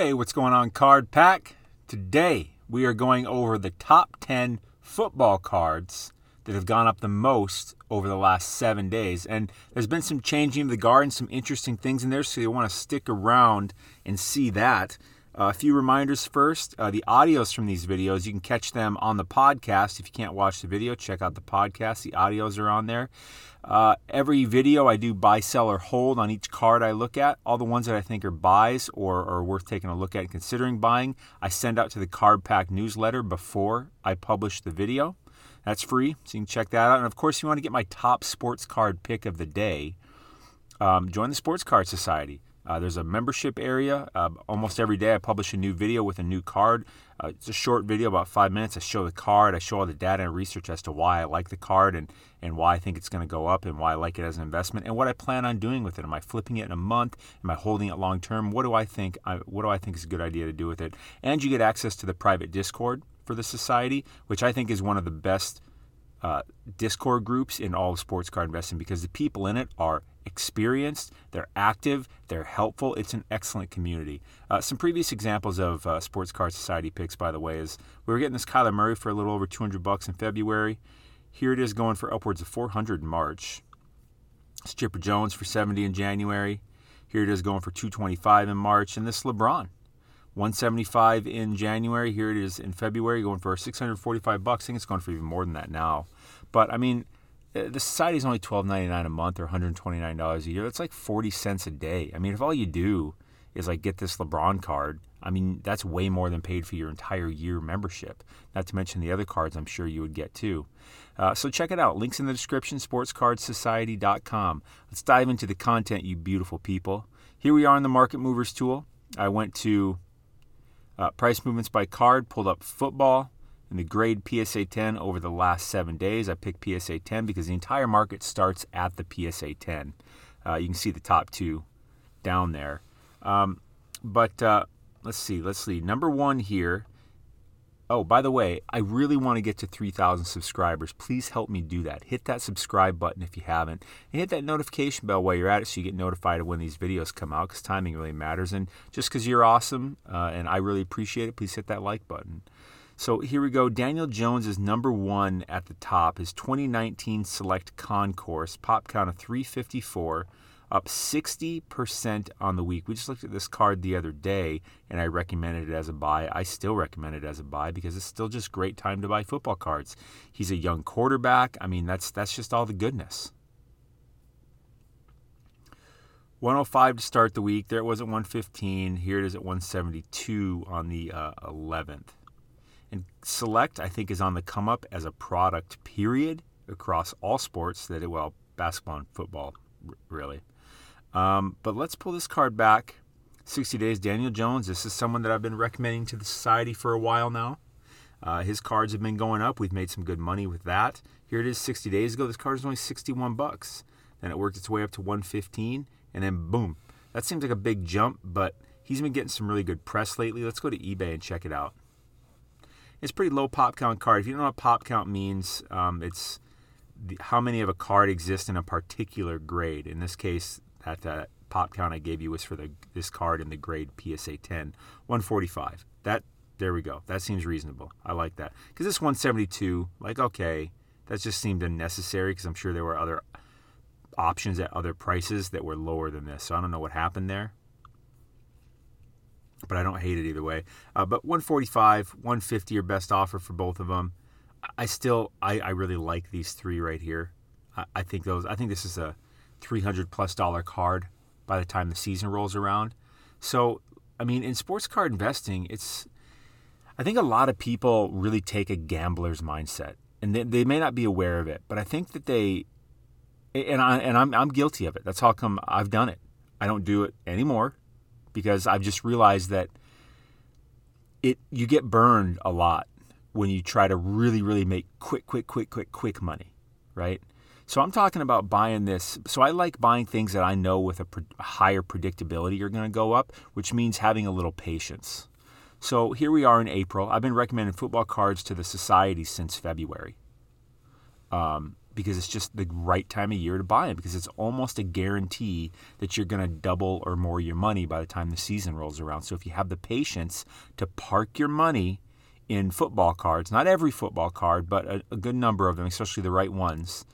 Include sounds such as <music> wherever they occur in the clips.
Hey, what's going on, Card Pack? Today we are going over the top 10 football cards that have gone up the most over the last seven days. And there's been some changing of the guard and some interesting things in there, so you want to stick around and see that. Uh, a few reminders first uh, the audios from these videos, you can catch them on the podcast. If you can't watch the video, check out the podcast. The audios are on there. Uh, every video I do buy, sell, or hold on each card I look at. All the ones that I think are buys or are worth taking a look at and considering buying, I send out to the Card Pack newsletter before I publish the video. That's free, so you can check that out. And of course, if you want to get my top sports card pick of the day, um, join the Sports Card Society. Uh, there's a membership area. Uh, almost every day, I publish a new video with a new card. Uh, it's a short video, about five minutes. I show the card, I show all the data and research as to why I like the card and, and why I think it's going to go up and why I like it as an investment and what I plan on doing with it. Am I flipping it in a month? Am I holding it long term? What do I think? I, what do I think is a good idea to do with it? And you get access to the private Discord for the society, which I think is one of the best uh, Discord groups in all of sports card investing because the people in it are experienced, they're active, they're helpful. It's an excellent community. Uh, some previous examples of uh, Sports Card Society picks, by the way, is we were getting this Kyler Murray for a little over 200 bucks in February. Here it is going for upwards of 400 in March. Chipper Jones for 70 in January. Here it is going for 225 in March. And this LeBron, 175 in January. Here it is in February, going for 645 bucks. I think it's going for even more than that now. But I mean, uh, the society is only twelve ninety nine a month or one hundred twenty nine dollars a year. That's like forty cents a day. I mean, if all you do is like get this LeBron card, I mean, that's way more than paid for your entire year membership. Not to mention the other cards I'm sure you would get too. Uh, so check it out. Links in the description, sportscardsociety.com. Let's dive into the content, you beautiful people. Here we are in the Market Movers tool. I went to uh, price movements by card, pulled up football, and the grade PSA 10 over the last seven days. I picked PSA 10 because the entire market starts at the PSA 10. Uh, you can see the top two down there. Um, but uh, let's see, let's see. Number one here. Oh, by the way, I really want to get to 3,000 subscribers. Please help me do that. Hit that subscribe button if you haven't. And hit that notification bell while you're at it so you get notified of when these videos come out because timing really matters. And just because you're awesome uh, and I really appreciate it, please hit that like button. So here we go. Daniel Jones is number one at the top. His 2019 Select Concourse, pop count of 354, up 60% on the week. We just looked at this card the other day and I recommended it as a buy. I still recommend it as a buy because it's still just great time to buy football cards. He's a young quarterback. I mean, that's that's just all the goodness. 105 to start the week. There it was at 115. Here it is at 172 on the uh, 11th. And Select, I think, is on the come up as a product, period, across all sports. That it, well, basketball and football, really. Um, but let's pull this card back. 60 Days, Daniel Jones. This is someone that I've been recommending to the society for a while now. Uh, his cards have been going up. We've made some good money with that. Here it is 60 days ago. This card is only 61 bucks. Then it worked its way up to 115, and then boom. That seems like a big jump, but he's been getting some really good press lately. Let's go to eBay and check it out. It's pretty low pop count card. If you don't know what pop count means, um, it's the, how many of a card exists in a particular grade. In this case, that uh, pop count I gave you was for the this card in the grade PSA 10, 145. That there we go. That seems reasonable. I like that because this 172, like okay, that just seemed unnecessary because I'm sure there were other options at other prices that were lower than this. So I don't know what happened there but I don't hate it either way. Uh, but 145, 150 your best offer for both of them. I still, I, I really like these three right here. I, I think those, I think this is a 300 plus dollar card by the time the season rolls around. So, I mean, in sports card investing, it's, I think a lot of people really take a gambler's mindset, and they, they may not be aware of it, but I think that they, and I and I'm I'm guilty of it. That's how come I've done it. I don't do it anymore because I've just realized that it you get burned a lot when you try to really really make quick quick quick quick quick money, right? So I'm talking about buying this. So I like buying things that I know with a, pre- higher predictability are going to go up, which means having a little patience. So here we are in April. I've been recommending football cards to the society since February. Um, because it's just the right time of year to buy them because it's almost a guarantee that you're going to double or more your money by the time the season rolls around. So if you have the patience to park your money in football cards, not every football card, but a, a good number of them, especially the right ones,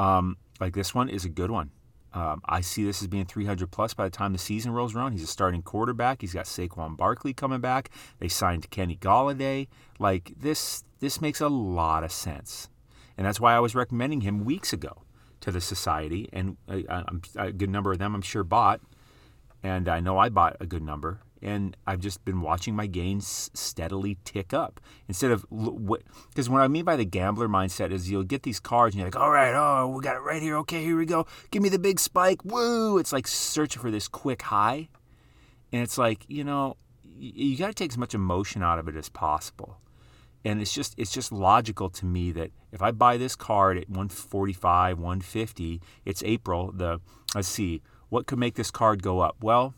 um, like this one is a good one. Um, I see this as being 300 plus by the time the season rolls around. He's a starting quarterback. He's got Saquon Barkley coming back. They signed Kenny Golladay. Like this, this makes a lot of sense, and that's why I was recommending him weeks ago to the society. And a, a good number of them, I'm sure, bought, and I know I bought a good number and I've just been watching my gains steadily tick up instead of because what I mean by the gambler mindset is you'll get these cards and you're like, all right, oh, we got it right here. Okay, here we go. Give me the big spike. Woo! It's like searching for this quick high, and it's like you know you got to take as much emotion out of it as possible. And it's just it's just logical to me that if I buy this card at 145, 150, it's April. The let's see what could make this card go up. Well,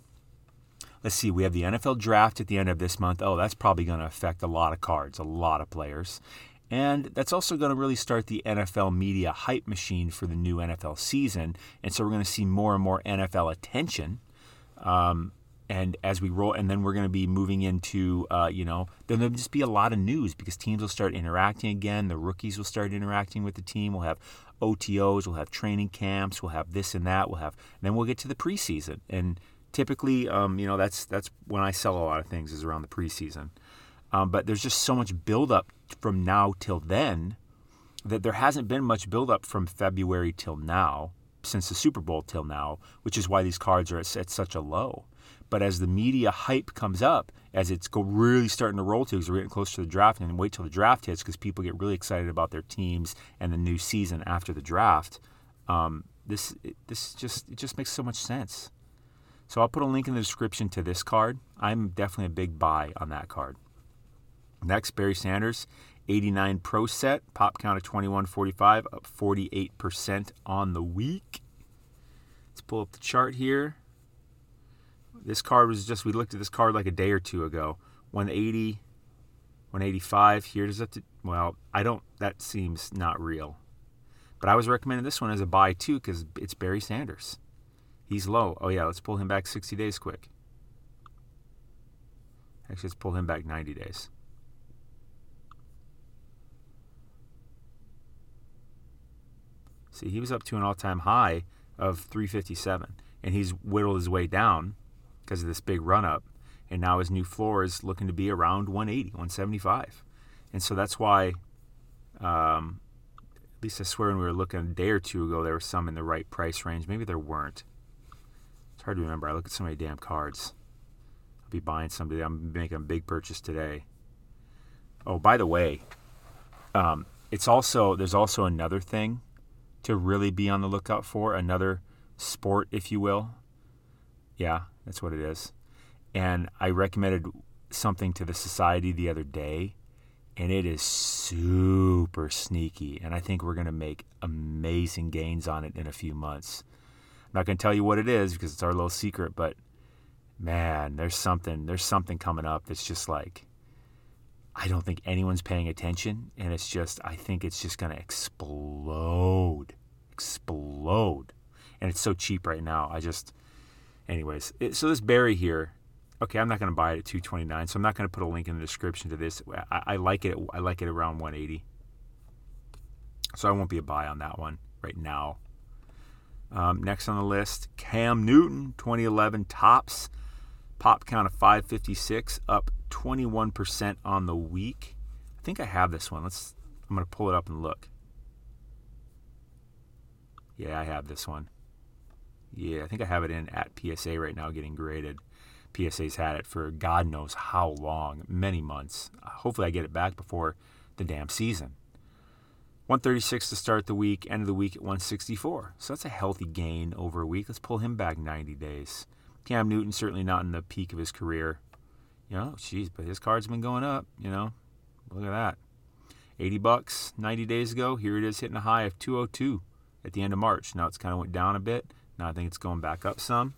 let's see, we have the NFL draft at the end of this month. Oh, that's probably going to affect a lot of cards, a lot of players. And that's also going to really start the NFL media hype machine for the new NFL season. And so we're going to see more and more NFL attention. Um, and as we roll, and then we're going to be moving into, uh, you know, then there'll just be a lot of news because teams will start interacting again. The rookies will start interacting with the team. We'll have OTAs, we'll have training camps, we'll have this and that. We'll have, then we'll get to the preseason. And typically, um, you know, that's that's when I sell a lot of things is around the preseason. Um, but there's just so much buildup from now till then that there hasn't been much buildup from February till now, since the Super Bowl till now, which is why these cards are at, at such a low. But as the media hype comes up, as it's go really starting to roll to, because we're getting close to the draft, and wait till the draft hits, because people get really excited about their teams and the new season after the draft. Um, this this just it just makes so much sense. So I'll put a link in the description to this card. I'm definitely a big buy on that card. Next, Barry Sanders, 89 Pro Set, pop count of 2145, up 48% on the week. Let's pull up the chart here. This card was just, we looked at this card like a day or two ago. 180, 185. Here does it, well, I don't, that seems not real. But I was recommending this one as a buy too because it's Barry Sanders. He's low. Oh, yeah, let's pull him back 60 days quick. Actually, let's pull him back 90 days. See, he was up to an all time high of 357, and he's whittled his way down because of this big run up. And now his new floor is looking to be around 180, 175. And so that's why, um, at least I swear when we were looking a day or two ago, there were some in the right price range. Maybe there weren't. It's hard to remember. I look at so many damn cards. I'll be buying somebody. I'm making a big purchase today. Oh, by the way, um, it's also there's also another thing to really be on the lookout for. Another sport, if you will. Yeah, that's what it is. And I recommended something to the society the other day, and it is super sneaky. And I think we're going to make amazing gains on it in a few months. I'm not going to tell you what it is because it's our little secret, but man, there's something there's something coming up that's just like I don't think anyone's paying attention and it's just I think it's just going to explode. Explode. And it's so cheap right now. I just anyways, it, so this Barry here okay, I'm not going to buy it at 229, so I'm not going to put a link in the description to this. I, I, like it. I like it around 180, so I won't be a buy on that one right now. Um, next on the list, Cam Newton, 2011 Topps, pop count of 556, up 21% on the week. I think I have this one. Let's. I'm gonna pull it up and look. Yeah, I have this one. Yeah, I think I have it in at PSA right now, getting graded. PSA's had it for God knows how long, many months. Hopefully, I get it back before the damn season. 136 to start the week, end of the week at 164. So that's a healthy gain over a week. Let's pull him back 90 days. Cam Newton certainly not in the peak of his career. You know, geez, but his card's been going up. You know, look at that. 80 bucks 90 days ago. Here it is hitting a high of 202 at the end of March. Now it's kind of went down a bit. Now I think it's going back up some.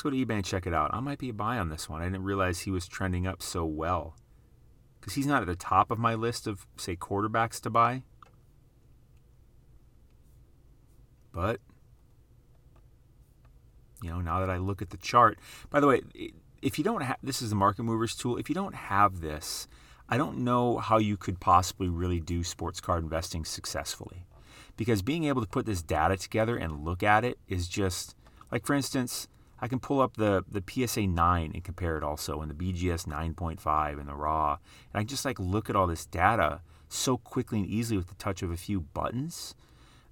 Let's go to eBay and check it out. I might be a buy on this one. I didn't realize he was trending up so well. because he's not at the top of my list of, say, quarterbacks to buy. But, you know, now that I look at the chart, by the way, if you don't have this is the market movers tool, if you don't have this, I don't know how you could possibly really do sports card investing successfully. Because being able to put this data together and look at it is just like, for instance, I can pull up the, the PSA 9 and compare it also, and the BGS 9.5 and the RAW. And I just like look at all this data so quickly and easily with the touch of a few buttons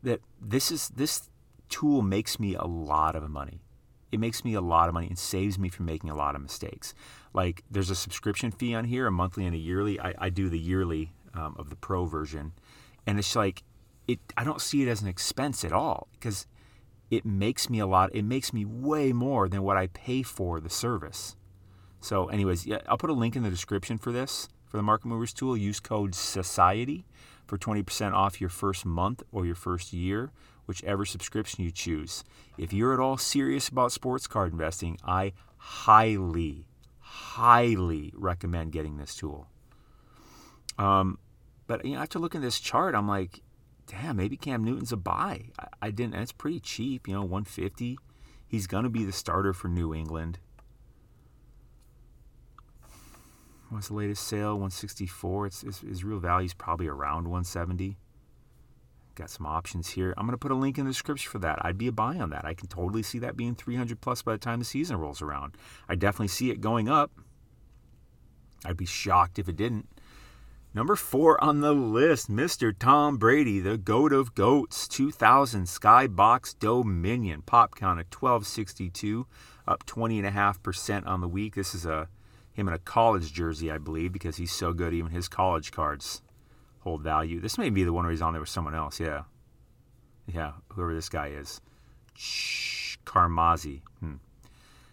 that this is this tool makes me a lot of money. It makes me a lot of money and saves me from making a lot of mistakes. Like there's a subscription fee on here, a monthly and a yearly. I, I do the yearly um, of the pro version, and it's like it. I don't see it as an expense at all because it makes me a lot. It makes me way more than what I pay for the service. So, anyways, yeah, I'll put a link in the description for this for the Market Movers tool. Use code Society for 20% off your first month or your first year, whichever subscription you choose. If you're at all serious about sports card investing, I highly, highly recommend getting this tool. Um, but you know, after looking at this chart, I'm like, damn, maybe Cam Newton's a buy. I, I didn't, That's pretty cheap, you know, 150. He's going to be the starter for New England. What's the latest sale? 164. It's, it's his real value is probably around 170. Got some options here. I'm going to put a link in the description for that. I'd be a buy on that. I can totally see that being 300 plus by the time the season rolls around. I definitely see it going up. I'd be shocked if it didn't. Number four on the list, Mr. Tom Brady, the GOAT of GOATs, 2000 Skybox Dominion. Pop count at 1262, up 20.5% on the week. This is a him in a college jersey, I believe, because he's so good. Even his college cards hold value. This may be the one where he's on there with someone else. Yeah. Yeah, whoever this guy is. Shh, Carmazzi. Hmm.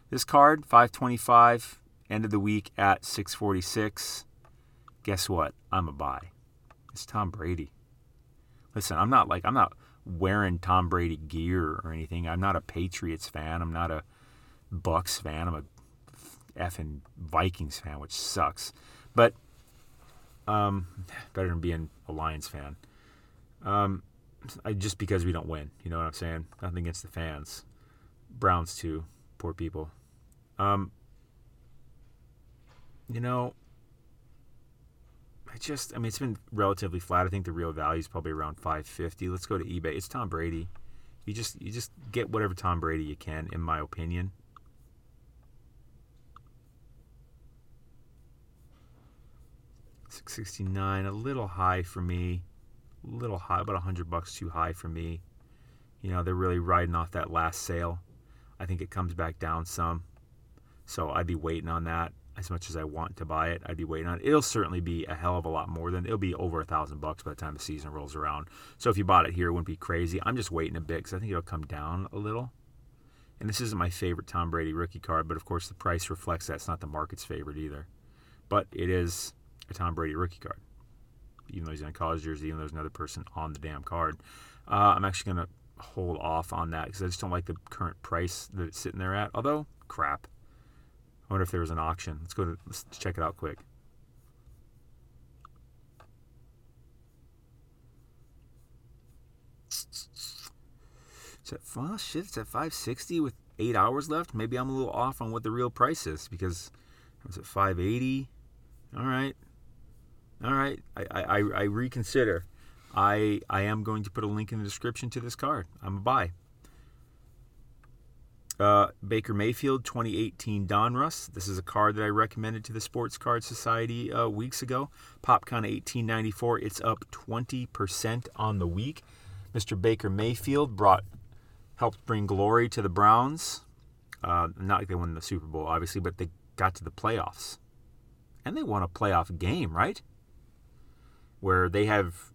This card, 525, end of the week at 646 guess what? I'm a buy. It's Tom Brady. Listen, I'm not like I'm not wearing Tom Brady gear or anything. I'm not a Patriots fan. I'm not a Bucs fan. I'm a effing Vikings fan, which sucks. But um, better than being a Lions fan. Um, I, just because we don't win, you know what I'm saying? Nothing against the fans. Browns too, poor people. Um, you know, I just, I mean, it's been relatively flat. I think the real value is probably around 550. Let's go to eBay. It's Tom Brady. You just, you just get whatever Tom Brady you can, in my opinion. Six sixty nine, a little high for me. A little high, about hundred bucks too high for me. You know, they're really riding off that last sale. I think it comes back down some. So I'd be waiting on that as much as I want to buy it, I'd be waiting on it. It'll certainly be a hell of a lot more than it'll be over a thousand bucks by the time the season rolls around. So if you bought it here, it wouldn't be crazy. I'm just waiting a bit because I think it'll come down a little. And this isn't my favorite Tom Brady rookie card, but of course the price reflects that. It's not the market's favorite either. But it is a Tom Brady rookie card. Even though he's in a college jersey, even though there's another person on the damn card. Uh, I'm actually going to hold off on that because I just don't like the current price that it's sitting there at. Although, crap. I wonder if there was an auction. Let's go to let's check it out quick. It's at well, shit. It's at 560 with eight hours left. Maybe I'm a little off on what the real price is because was at 580. All right, all right. I I, I reconsider. I I am going to put a link in the description to this card. I'm a buy. Uh, Baker Mayfield 2018 Donruss. This is a card that I recommended to the Sports Card Society uh, weeks ago. PopCon 1894. It's up 20% on the week. Mr. Baker Mayfield brought helped bring glory to the Browns. Uh, not like they won the Super Bowl, obviously, but they got to the playoffs. And they won a playoff game, right? Where they have.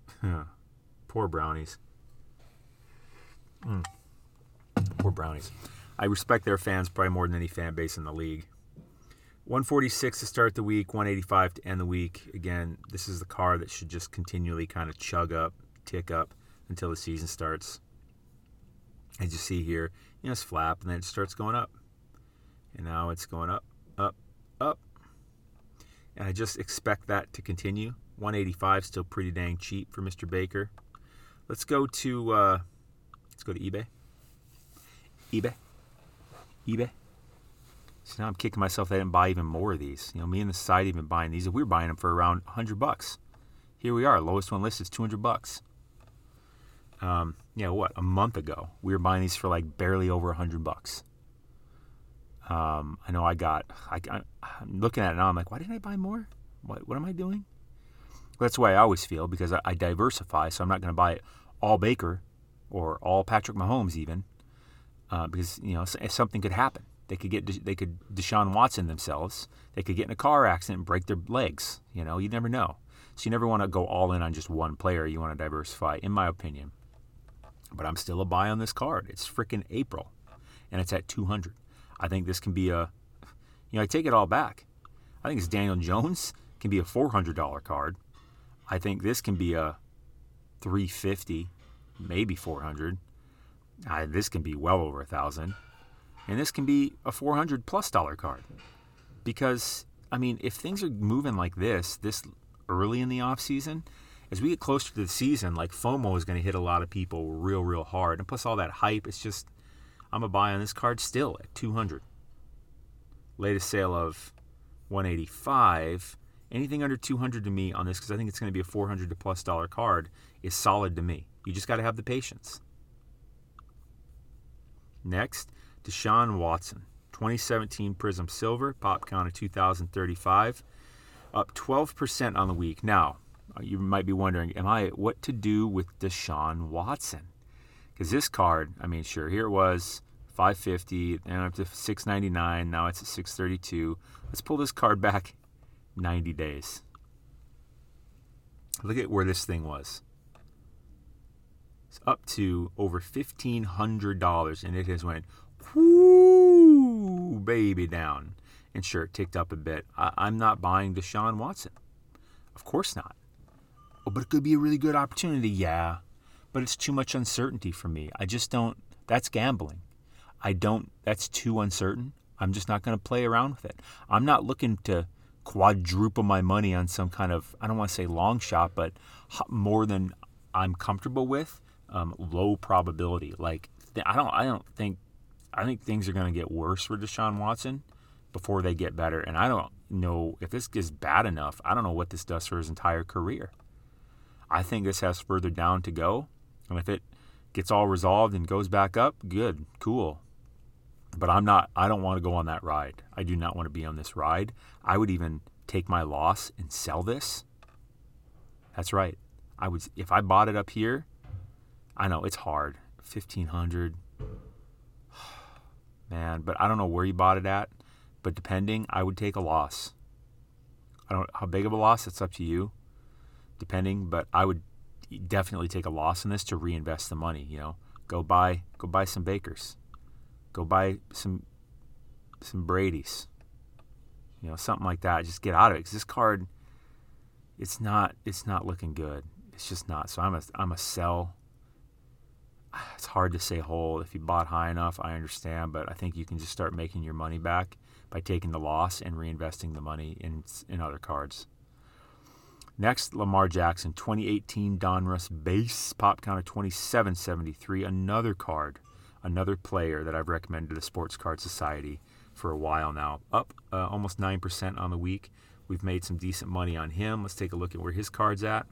poor Brownies. Mm. Poor Brownies. I respect their fans probably more than any fan base in the league. 146 to start the week, 185 to end the week. Again, this is the car that should just continually kind of chug up, tick up until the season starts. As you see here, you know, it's flap and then it starts going up. And now it's going up, up, up. and I just expect that to continue. 185 still pretty dang cheap for Mr. Baker. Let's go to uh, let's go to eBay. eBay. eBay. So now I'm kicking myself that I didn't buy even more of these. You know, me and the society have been buying these. We were buying them for around 100 bucks. Here we are. Lowest one listed is 200 bucks. Um, yeah, what? A month ago, we were buying these for like barely over 100 bucks. Um, I know I got. I, am looking at it now. I'm like, why didn't I buy more? What, what am I doing? Well, that's the way I always feel because I, I diversify. So I'm not going to buy all Baker or all Patrick Mahomes even uh, because you know something could happen. They could get they could Deshaun Watson themselves. They could get in a car accident and break their legs. You know, you never know. So you never want to go all in on just one player. You want to diversify, in my opinion. But I'm still a buy on this card. It's freaking April, and it's at 200. I think this can be a, you know, I take it all back. I think it's Daniel Jones can be a $400 card. I think this can be a 350, maybe 400. Uh, this can be well over a thousand, and this can be a 400 plus dollar card. Because I mean, if things are moving like this, this early in the off season, as we get closer to the season, like FOMO is going to hit a lot of people real, real hard, and plus all that hype. It's just I'm a buy on this card still at 200. Latest sale of 185. Anything under 200 to me on this, because I think it's going to be a 400 to plus dollar card, is solid to me. You just got to have the patience. Next, Deshaun Watson, 2017 Prizm Silver, pop count of 2035, up 12% on the week. Now, uh, you might be wondering, am I what to do with Deshaun Watson? Because this card, I mean, sure, here it was 550, and up to 699. Now it's at 632. Let's pull this card back 90 days. Look at where this thing was. It's up to over $1,500, and it has went whoo, baby down. And sure, it ticked up a bit. I, I'm not buying Deshaun Watson. Of course not. Oh, but it could be a really good opportunity. Yeah but it's too much uncertainty for me. I just don't, that's gambling. I don't, that's too uncertain. I'm just not going to play around with it. I'm not looking to quadruple my money on some kind of, I don't want to say long shot, but more than I'm comfortable with, um, low probability. Like, I don't, I don't think, I think things are going to get worse for Deshaun Watson before they get better. And I don't know if this is bad enough. I don't know what this does for his entire career. I think this has further down to go. And if it gets all resolved and goes back up, good, cool. But I'm not, I don't want to go on that ride. I do not want to be on this ride. I would even take my loss and sell this. That's right. I would, if I bought it up here, I know it's hard. 1500 <sighs> Man, but I don't know where you bought it at. But depending, I would take a loss. I don't how big of a loss, it's up to you. Depending, but I would definitely take a loss in this to reinvest the money. You know, go buy go buy some Bakers, go buy some some Brady's, you know, something like that. Just get out of it because this card, it's not it's not looking good. It's just not. So I'm a I'm a sell. <sighs> It's hard to say hold. If you bought high enough, I understand, but I think you can just start making your money back by taking the loss and reinvesting the money in in other cards. Next, Lamar Jackson, 2018 Donruss base, pop count of 2773. Another card, another player that I've recommended to the Sports Card Society for a while now. Up uh, almost 9% on the week. We've made some decent money on him. Let's take a look at where his card's at.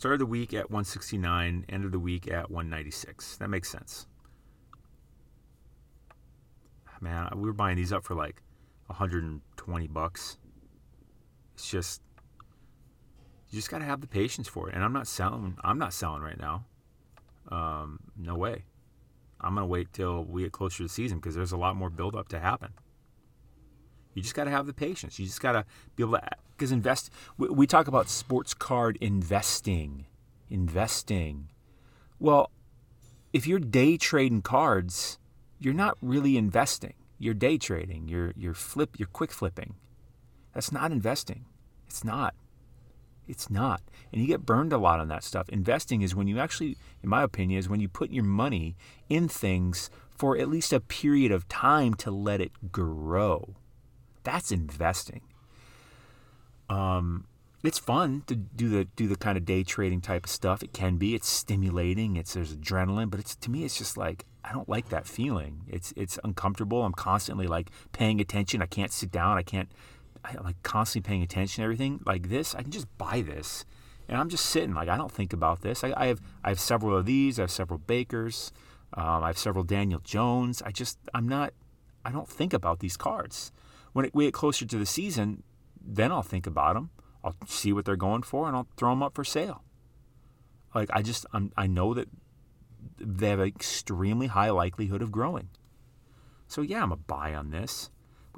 Started the week at 169, ended the week at 196. That makes sense. Man, we were buying these up for like 120 bucks. It's just you just got to have the patience for it. And I'm not selling. I'm not selling right now. Um, no way. I'm gonna wait till we get closer to the season because there's a lot more build up to happen. You just got to have the patience. You just got to be able to because invest. We, we talk about sports card investing, investing. Well, if you're day trading cards, you're not really investing you're day trading, you're you're flip, you're quick flipping. That's not investing. It's not. It's not. And you get burned a lot on that stuff. Investing is when you actually, in my opinion, is when you put your money in things for at least a period of time to let it grow. That's investing. Um, it's fun to do the do the kind of day trading type of stuff. It can be. It's stimulating. It's there's adrenaline, but it's to me it's just like I don't like that feeling. It's it's uncomfortable. I'm constantly like paying attention. I can't sit down. I can't I like constantly paying attention to everything. Like this, I can just buy this. And I'm just sitting like I don't think about this. I, I have I have several of these. I have several Bakers. Um, I have several Daniel Jones. I just I'm not I don't think about these cards. When we get closer to the season, then I'll think about them. I'll see what they're going for and I'll throw them up for sale. Like I just I'm, I know that they have an extremely high likelihood of growing. So yeah, I'm a buy on this.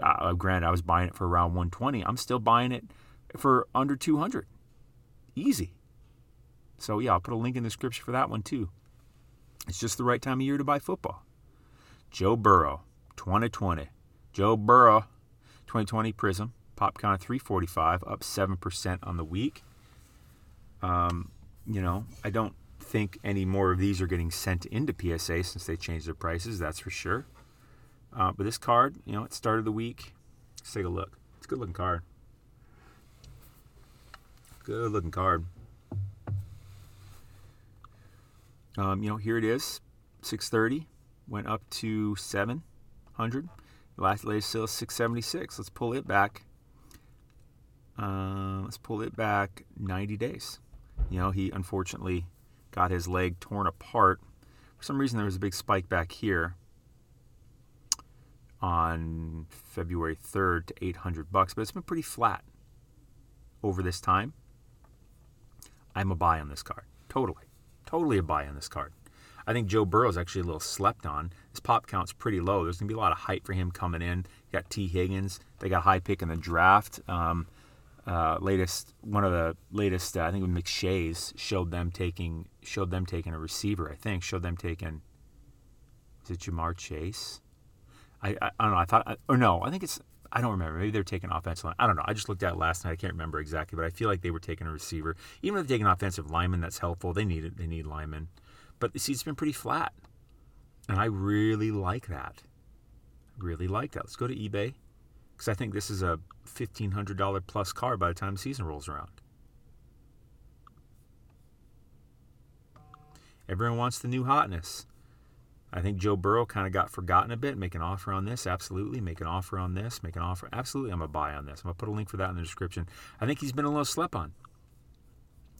Uh, granted, I was buying it for around 120. I'm still buying it for under 200. Easy. So yeah, I'll put a link in the description for that one too. It's just the right time of year to buy football. Joe Burrow, 2020. Joe Burrow, 2020 Prizm, Pop count 345, up 7% on the week. Um, you know, I don't think any more of these are getting sent into PSA since they changed their prices, that's for sure. Uh, but this card, you know, it started the week. Let's take a look. It's a good looking card. Good looking card. Um, you know, here it is, 630, went up to 700. Last latest sale is 676. Let's pull it back uh, let's pull it back 90 days. You know, he unfortunately got his leg torn apart. For some reason, there was a big spike back here on February 3rd to 800 bucks, but it's been pretty flat over this time. I'm a buy on this card. Totally. Totally a buy on this card. I think Joe Burrow is actually a little slept on. His pop count's pretty low. There's going to be a lot of hype for him coming in. You got Tee Higgins. They got a high pick in the draft. Um, uh, latest one of the latest uh, I think with McShay's showed them taking showed them taking a receiver I think showed them taking is it Ja'Marr Chase I, I, I don't know I thought or no I think it's I don't remember maybe they're taking offensive line I don't know I just looked at it last night I can't remember exactly but I feel like they were taking a receiver even if they're taking offensive lineman that's helpful they need it they need linemen but see it's been pretty flat and I really like that really like that let's go to eBay because I think this is a $1,500 plus car by the time the season rolls around. Everyone wants the new hotness. I think Joe Burrow kind of got forgotten a bit. Make an offer on this, absolutely. Make an offer on this, make an offer, absolutely. I'm gonna buy on this. I'm gonna put a link for that in the description. I think he's been a little slept on.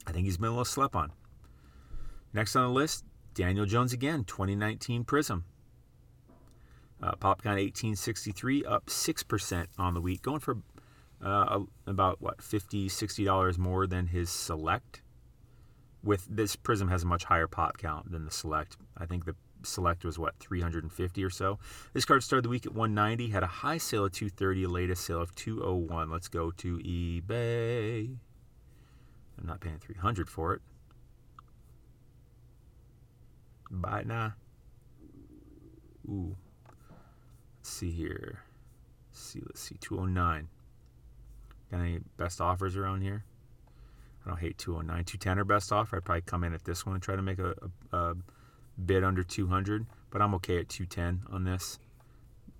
I think he's been a little slept on. Next on the list, Daniel Jones again, 2019 Prizm. Uh, PopCount 1863 up 6% on the week, going for uh, about what 50 60 dollars more than his select. With this Prizm has a much higher pop count than the select. I think the select was what 350 or so. This card started the week at 190 had a high sale of 230 a latest sale of 201 let's go to ebay. I'm not paying 300 for it buy now ooh let's see here let's see let's see 209 Got any best offers around here? I don't hate 209. 210 or best offer. I'd probably come in at this one and try to make a, a, a bid under 200, but I'm okay at 210 on this,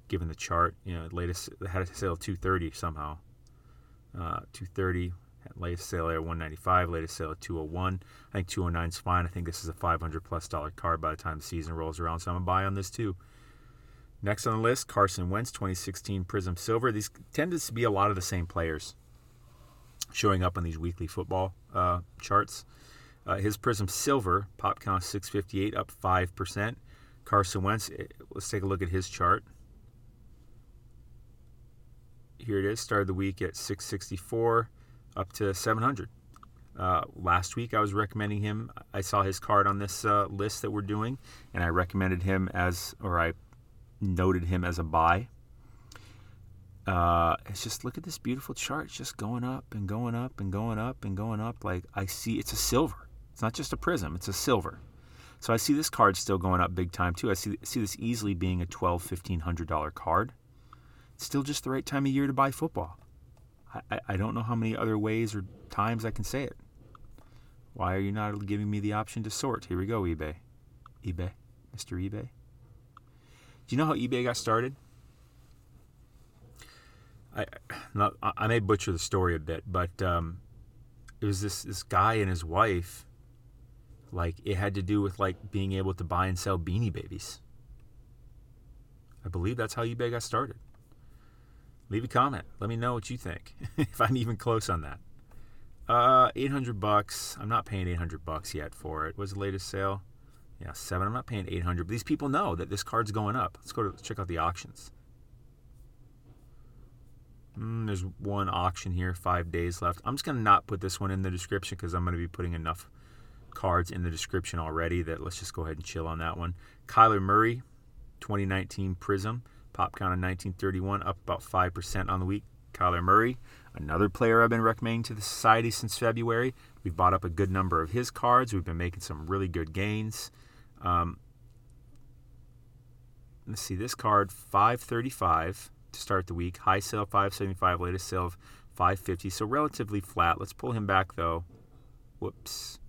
given the chart. You know, latest had a sale 230 somehow. Uh, 230 latest sale at 195 latest sale at 201 i think 209 is fine i think this is a 500 plus dollar card by the time the season rolls around so i'm gonna buy on this too next on the list carson wentz 2016 Prizm silver these tend to be a lot of the same players showing up on these weekly football uh, charts. Uh, his Prizm Silver pop count 658, up 5%. Carson Wentz, eh, let's take a look at his chart. Here it is, started the week at 664, up to 700. Uh, last week I was recommending him. I saw his card on this uh, list that we're doing, and I recommended him as, or I noted him as a buy. Uh, it's just look at this beautiful chart. It's just going up and going up and going up and going up. Like I see, it's a silver. It's not just a Prizm; It's a silver. So I see this card still going up big time too. I see see this easily being a twelve, fifteen hundred dollar card. It's still just the right time of year to buy football. I, I don't know how many other ways or times I can say it. Why are you not giving me the option to sort? Here we go, eBay. eBay, Mr. eBay. Do you know how eBay got started? I not I may butcher the story a bit, but um, it was this this guy and his wife. Like it had to do with like being able to buy and sell Beanie Babies. I believe that's how eBay got started. Leave a comment. Let me know what you think. <laughs> if I'm even close on that. Uh, 800 bucks. I'm not paying 800 bucks yet for it. Was the latest sale? Yeah, seven. I'm not paying 800. But these people know that this card's going up. Let's go to let's check out the auctions. Mm, there's one auction here, five days left. I'm just to not put this one in the description because I'm to be putting enough cards in the description already that let's just go ahead and chill on that one. Kyler Murray, 2019 Prizm, pop count in 1931, up about 5% on the week. Kyler Murray, another player I've been recommending to the Society since February. We've bought up a good number of his cards. We've been making some really good gains. Um, let's see, this card, 535 to start the week. High sale 575, latest sale of 550. So relatively flat. Let's pull him back though. Whoops.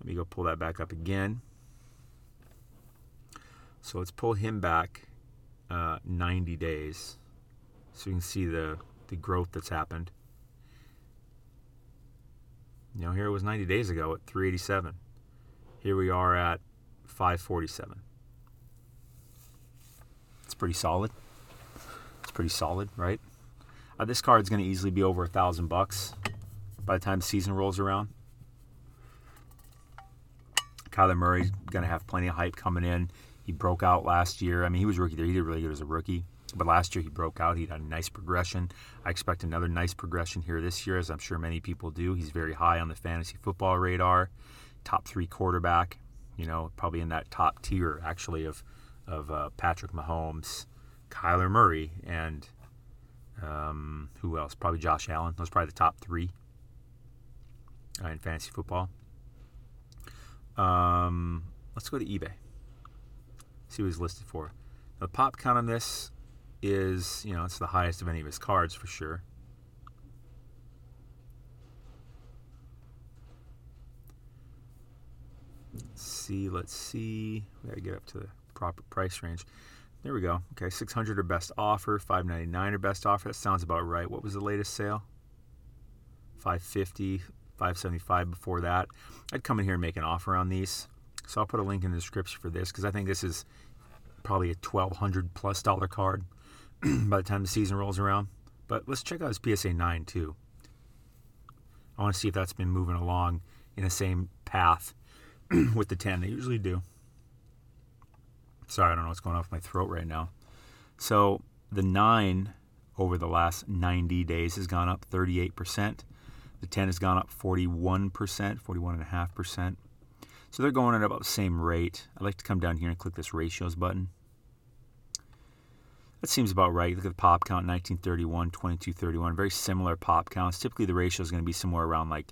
Let me go pull that back up again. So let's pull him back uh, 90 days so you can see the, the growth that's happened. You know, here it was 90 days ago at 387. Here we are at 547 It's pretty solid. It's pretty solid, right? Uh, this card's going to easily be over a thousand bucks by the time the season rolls around. Kyler Murray's going to have plenty of hype coming in. He broke out last year. I mean, he was rookie there. He did really good as a rookie. But last year he broke out. He had a nice progression. I expect another nice progression here this year, as I'm sure many people do. He's very high on the fantasy football radar. Top three quarterback. You know, probably in that top tier actually of of uh, Patrick Mahomes, Kyler Murray, and um, who else? Probably Josh Allen. Those are probably the top three uh, in fantasy football. Um, let's go to eBay. See what he's listed for. The pop count on this is, you know, it's the highest of any of his cards for sure. Let's see, let's see. We gotta get up to the proper price range. There we go. Okay, 600 or best offer, 599 or best offer. That sounds about right. What was the latest sale? 550, 575 before that. I'd come in here and make an offer on these. So I'll put a link in the description for this because I think this is probably a 1200 plus dollar card <clears throat> by the time the season rolls around. But let's check out his PSA 9 too. I want to see if that's been moving along in the same path <clears throat> with the 10. They usually do. Sorry, I don't know what's going on with my throat right now. So the 9 over the last 90 days has gone up 38%. The 10 has gone up 41%, 41.5%. So they're going at about the same rate. I'd like to come down here and click this ratios button. That seems about right. Look at the pop count 1931, 2231. Very similar pop counts. Typically the ratio is going to be somewhere around like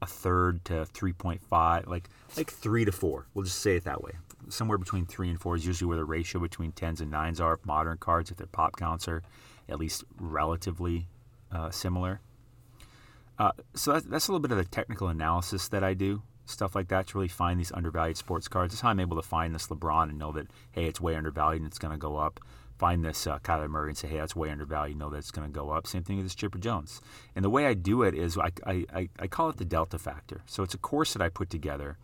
a third to 3.5, like like 3 to 4. We'll just say it that way somewhere between three and four is usually where the ratio between tens and nines are. If modern cards, if their pop counts are at least relatively uh, similar. Uh, so that's, that's a little bit of the technical analysis that I do, stuff like that, to really find these undervalued sports cards. That's how I'm able to find this LeBron and know that, hey, it's way undervalued and it's going to go up. Find this uh, Kyler Murray and say, hey, that's way undervalued, know that it's going to go up. Same thing with this Chipper Jones. And the way I do it is I, I, I call it the delta factor. So it's a course that I put together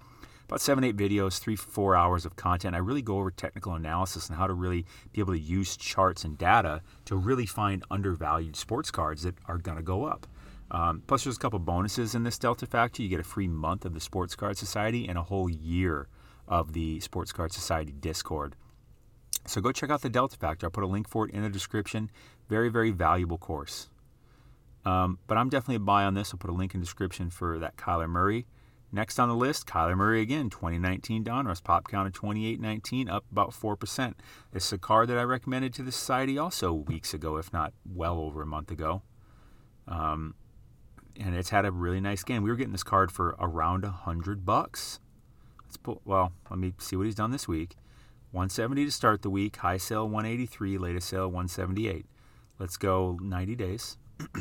about seven, eight videos, three, four hours of content. I really go over technical analysis and how to really be able to use charts and data to really find undervalued sports cards that are going to go up. Um, plus, there's a couple bonuses in this Delta Factor. You get a free month of the Sports Card Society and a whole year of the Sports Card Society Discord. So go check out the Delta Factor. I'll put a link for it in the description. Very, very valuable course. Um, but I'm definitely a buy on this. I'll put a link in the description for that Kyler Murray. Next on the list, Kyler Murray again, 2019 Donruss, pop count of 2819, up about 4%. It's a card that I recommended to the Society also weeks ago, if not well over a month ago. Um, and it's had a really nice game. We were getting this card for around a 100 bucks. Let's pull, well, let me see what he's done this week. 170 to start the week, high sale 183, latest sale 178. Let's go 90 days. <clears throat>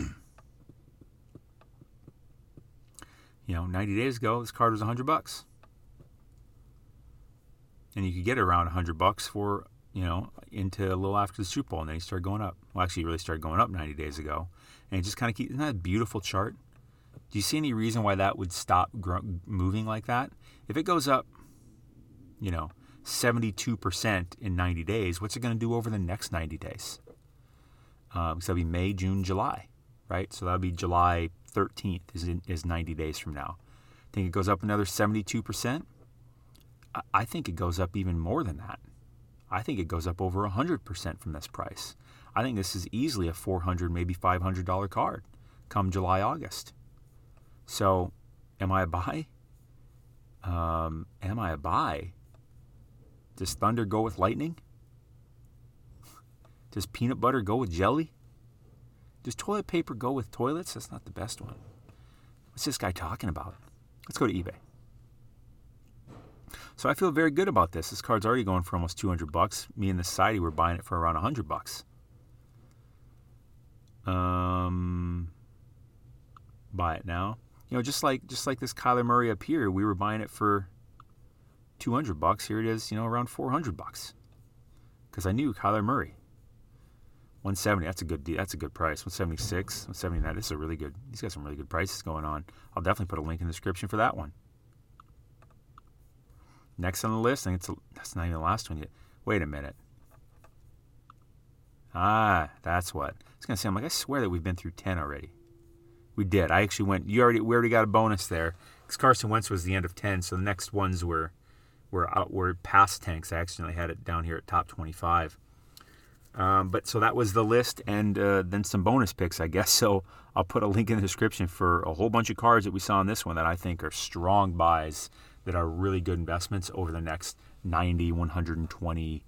You know, 90 days ago, this card was 100 bucks. And you could get it around 100 bucks for you know, into a little after the Super Bowl, and then he started going up. Well, actually, he really started going up 90 days ago, and it just kind of keeps. Isn't that a beautiful chart? Do you see any reason why that would stop moving like that? If it goes up, you know, 72% in 90 days, what's it going to do over the next 90 days? Um, so that'll be May, June, July, right? So that'll be July 13th is, in, is 90 days from now. Think it goes up another 72%? I, I think it goes up even more than that. I think it goes up over 100% from this price. I think this is easily a 400 maybe $500 card come July, August. So, am I a buy? Um, am I a buy? Does thunder go with lightning? Does peanut butter go with jelly? Does toilet paper go with toilets? That's not the best one. What's this guy talking about? Let's go to eBay. So I feel very good about this. This card's already going for almost 200 bucks. Me and the society were buying it for around 100 bucks. Um, buy it now. You know, just like just like this Kyler Murray up here, we were buying it for 200 bucks. Here it is, you know, around 400 bucks. Because I knew Kyler Murray. 170, that's a good deal. That's a good price. 176, 179, this is a really good, he's got some really good prices going on. I'll definitely put a link in the description for that one. Next on the list, I think it's a, that's not even the last one yet. Wait a minute. Ah, that's what. I was gonna say. I'm like, I swear that we've been through ten already. We did. I actually went. You already. We already got a bonus there because Carson Wentz was the end of ten. So the next ones were were out. Were past ten. Cause I accidentally had it down here at top twenty-five. Um, but so that was the list, and uh, then some bonus picks, I guess. <laughs> So I'll put a link in the description for a whole bunch of cards that we saw in this one that I think are strong buys that are really good investments over the next 90, 120,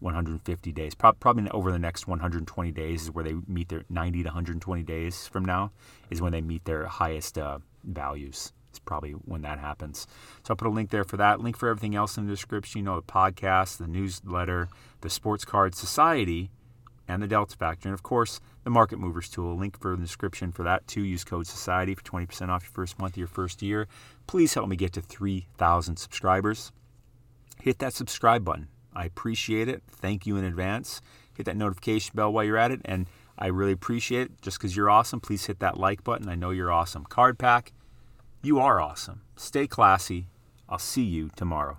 150 days. Probably over the next 120 days is where they meet their 90 to 120 days from now is when they meet their highest uh, values. It's probably when that happens. So I'll put a link there for that. Link for everything else in the description. You know, the podcast, the newsletter, the Sports Card Society, and the Delta Factor. And of course, the Market Movers tool. Link for the description for that too. Use code Society for 20% off your first month of your first year. Please help me get to 3,000 subscribers. Hit that subscribe button. I appreciate it. Thank you in advance. Hit that notification bell while you're at it. And I really appreciate it. Just because you're awesome, please hit that like button. I know you're awesome. Card Pack, you are awesome. Stay classy. I'll see you tomorrow.